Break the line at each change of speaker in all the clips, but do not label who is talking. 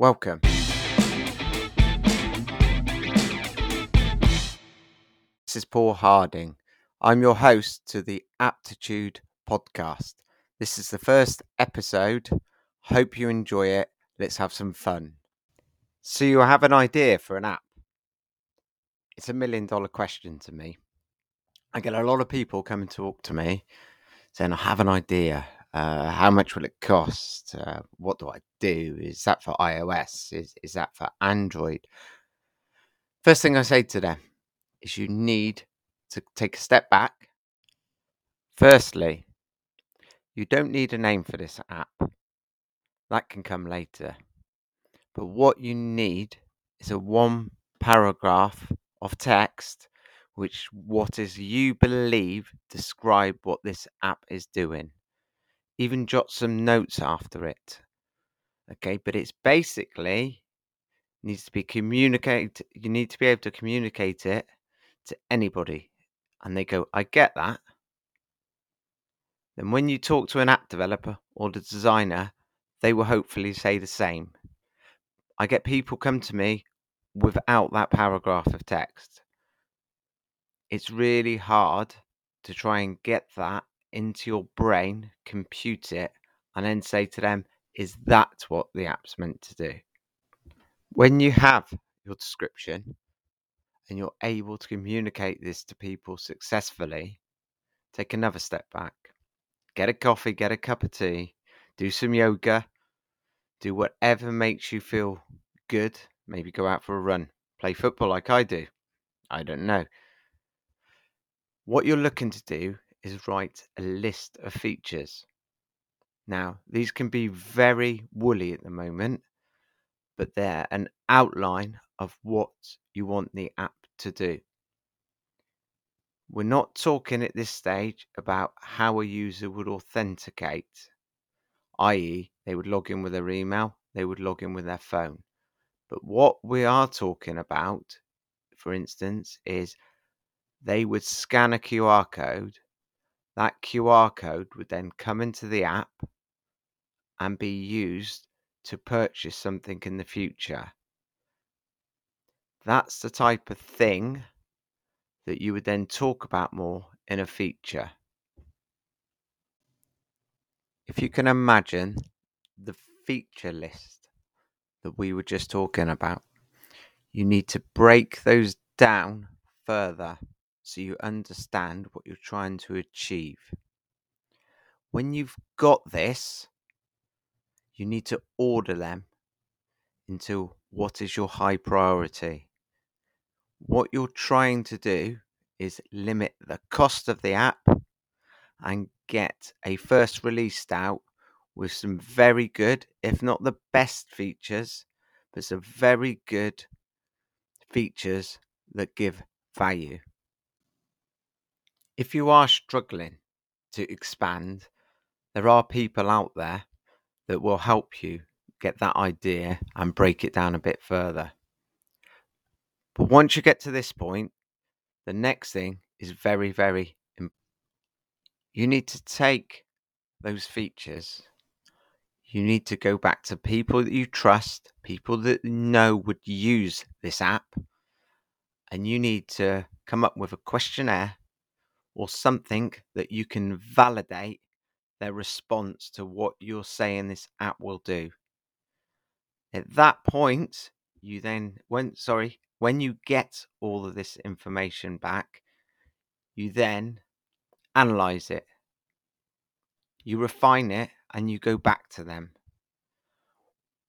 Welcome. This is Paul Harding. I'm your host to the Aptitude podcast. This is the first episode. Hope you enjoy it. Let's have some fun. So, you have an idea for an app? It's a million dollar question to me. I get a lot of people come and talk to me saying, I have an idea. Uh, how much will it cost? Uh, what do I do? Is that for iOS? Is, is that for Android? First thing I say to them is you need to take a step back. Firstly, you don't need a name for this app, that can come later. But what you need is a one paragraph of text which what is you believe describe what this app is doing even jot some notes after it. Okay, but it's basically needs to be communicated. You need to be able to communicate it to anybody, and they go, "I get that." Then when you talk to an app developer or the designer, they will hopefully say the same. I get people come to me without that paragraph of text. It's really hard to try and get that into your brain, compute it, and then say to them, is that what the app's meant to do? When you have your description and you're able to communicate this to people successfully, take another step back. Get a coffee, get a cup of tea, do some yoga, do whatever makes you feel good. Maybe go out for a run, play football like I do. I don't know. What you're looking to do is write a list of features. Now, these can be very woolly at the moment, but they're an outline of what you want the app to do. We're not talking at this stage about how a user would authenticate, i.e., they would log in with their email, they would log in with their phone. But what we are talking about, for instance, is they would scan a QR code that QR code would then come into the app and be used to purchase something in the future. That's the type of thing that you would then talk about more in a feature. If you can imagine the feature list that we were just talking about, you need to break those down further so you understand what you're trying to achieve. When you've got this, you need to order them into what is your high priority. What you're trying to do is limit the cost of the app and get a first release out with some very good, if not the best features, but some very good features that give value if you are struggling to expand, there are people out there that will help you get that idea and break it down a bit further. But once you get to this point, the next thing is very, very important. You need to take those features, you need to go back to people that you trust, people that know would use this app, and you need to come up with a questionnaire or something that you can validate their response to what you're saying this app will do. At that point, you then when sorry, when you get all of this information back, you then analyze it. You refine it and you go back to them.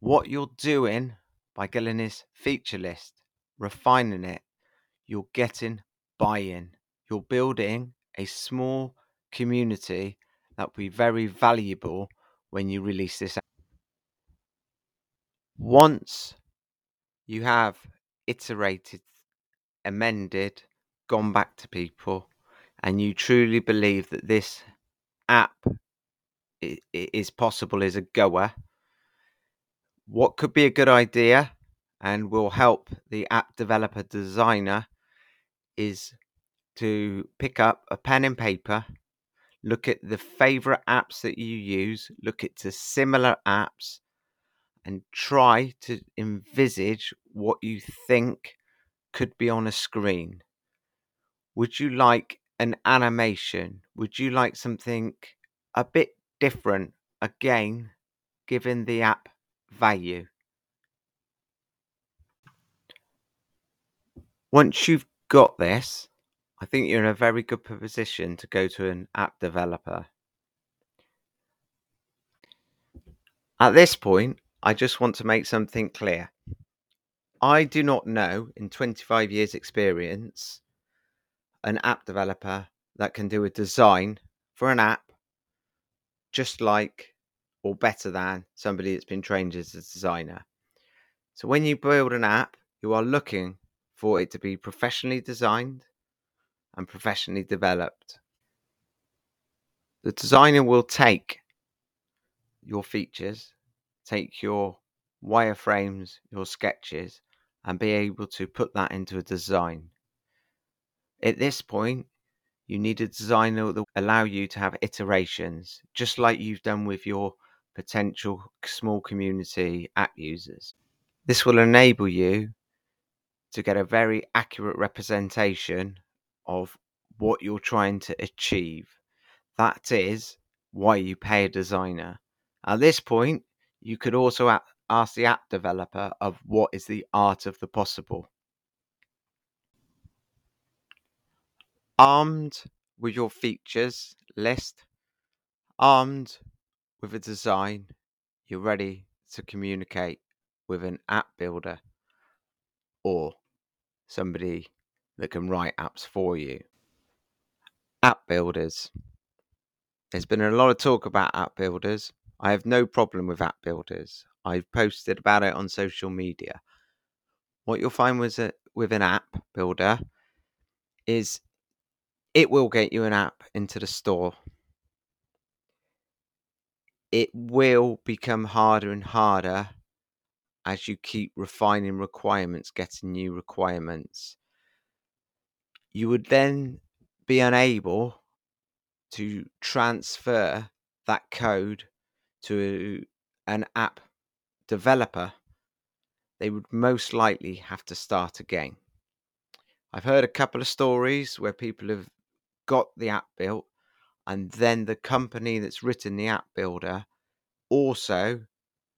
What you're doing by getting this feature list, refining it, you're getting buy in you're building a small community that will be very valuable when you release this. App. Once you have iterated, amended, gone back to people, and you truly believe that this app is possible as a goer, what could be a good idea and will help the app developer designer is to pick up a pen and paper, look at the favorite apps that you use, look at the similar apps, and try to envisage what you think could be on a screen. Would you like an animation? Would you like something a bit different? Again, given the app value. Once you've got this, I think you're in a very good position to go to an app developer. At this point, I just want to make something clear. I do not know, in 25 years' experience, an app developer that can do a design for an app just like or better than somebody that's been trained as a designer. So when you build an app, you are looking for it to be professionally designed and professionally developed. The designer will take your features, take your wireframes, your sketches, and be able to put that into a design. At this point, you need a designer that will allow you to have iterations, just like you've done with your potential small community app users. This will enable you to get a very accurate representation of what you're trying to achieve. That is why you pay a designer. At this point, you could also ask the app developer of what is the art of the possible. Armed with your features list, armed with a design, you're ready to communicate with an app builder or somebody that can write apps for you. App builders. There's been a lot of talk about app builders. I have no problem with app builders. I've posted about it on social media. What you'll find with, a, with an app builder is it will get you an app into the store. It will become harder and harder as you keep refining requirements, getting new requirements. You would then be unable to transfer that code to an app developer. They would most likely have to start again. I've heard a couple of stories where people have got the app built and then the company that's written the app builder also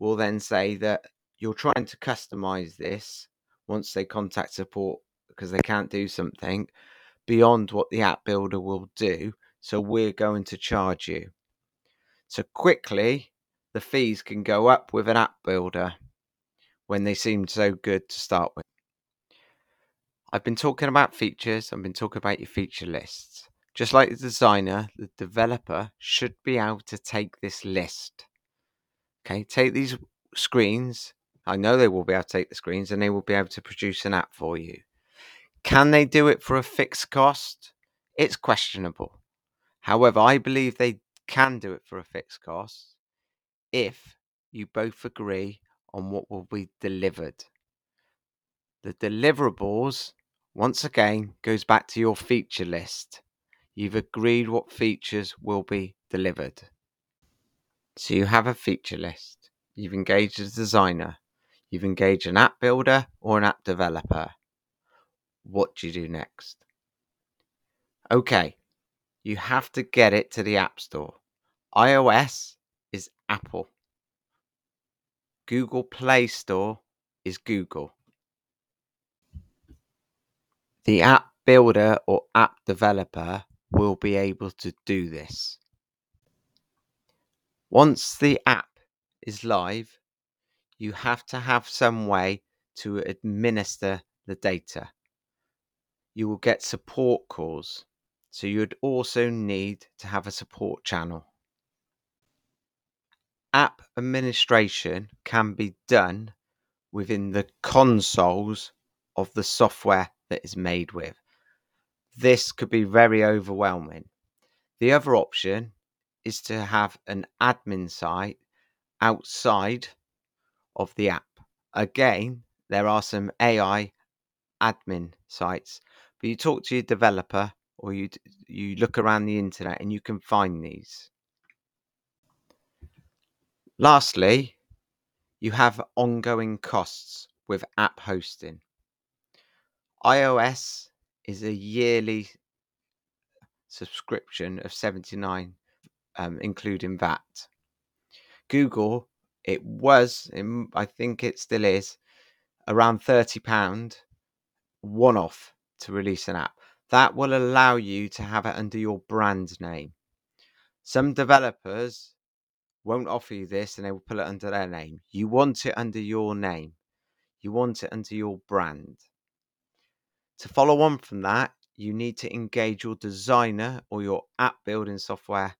will then say that you're trying to customize this once they contact support because they can't do something beyond what the app builder will do. So we're going to charge you. So quickly, the fees can go up with an app builder when they seem so good to start with. I've been talking about features, I've been talking about your feature lists. Just like the designer, the developer should be able to take this list. Okay, take these screens I know they will be able to take the screens and they will be able to produce an app for you. Can they do it for a fixed cost? It's questionable. However, I believe they can do it for a fixed cost if you both agree on what will be delivered. The deliverables, once again, goes back to your feature list. You've agreed what features will be delivered. So you have a feature list. You've engaged a designer. You've engaged an app builder or an app developer. What do you do next? Okay, you have to get it to the App Store. iOS is Apple, Google Play Store is Google. The app builder or app developer will be able to do this. Once the app is live, you have to have some way to administer the data. You will get support calls, so you'd also need to have a support channel. App administration can be done within the consoles of the software that is made with. This could be very overwhelming. The other option is to have an admin site outside of the app. Again, there are some AI admin sites, but you talk to your developer or you you look around the internet and you can find these. Lastly, you have ongoing costs with app hosting. iOS is a yearly subscription of 79 um, including VAT. Google, it was, I think it still is, around £30 one off to release an app. That will allow you to have it under your brand name. Some developers won't offer you this and they will put it under their name. You want it under your name, you want it under your brand. To follow on from that, you need to engage your designer or your app building software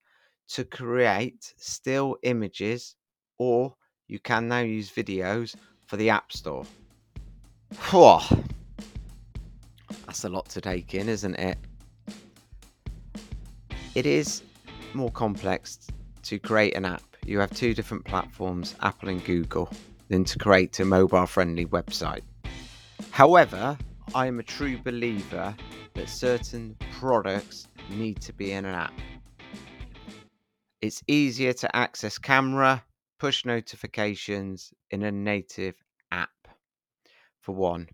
to create still images, or you can now use videos for the App Store. That's a lot to take in, isn't it? It is more complex to create an app. You have two different platforms, Apple and Google, than to create a mobile friendly website. However, I am a true believer that certain products need to be in an app. It's easier to access camera, push notifications in a native app, for one.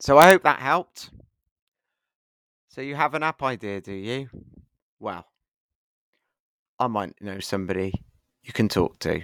So I hope that helped. So you have an app idea, do you? Well, I might know somebody you can talk to.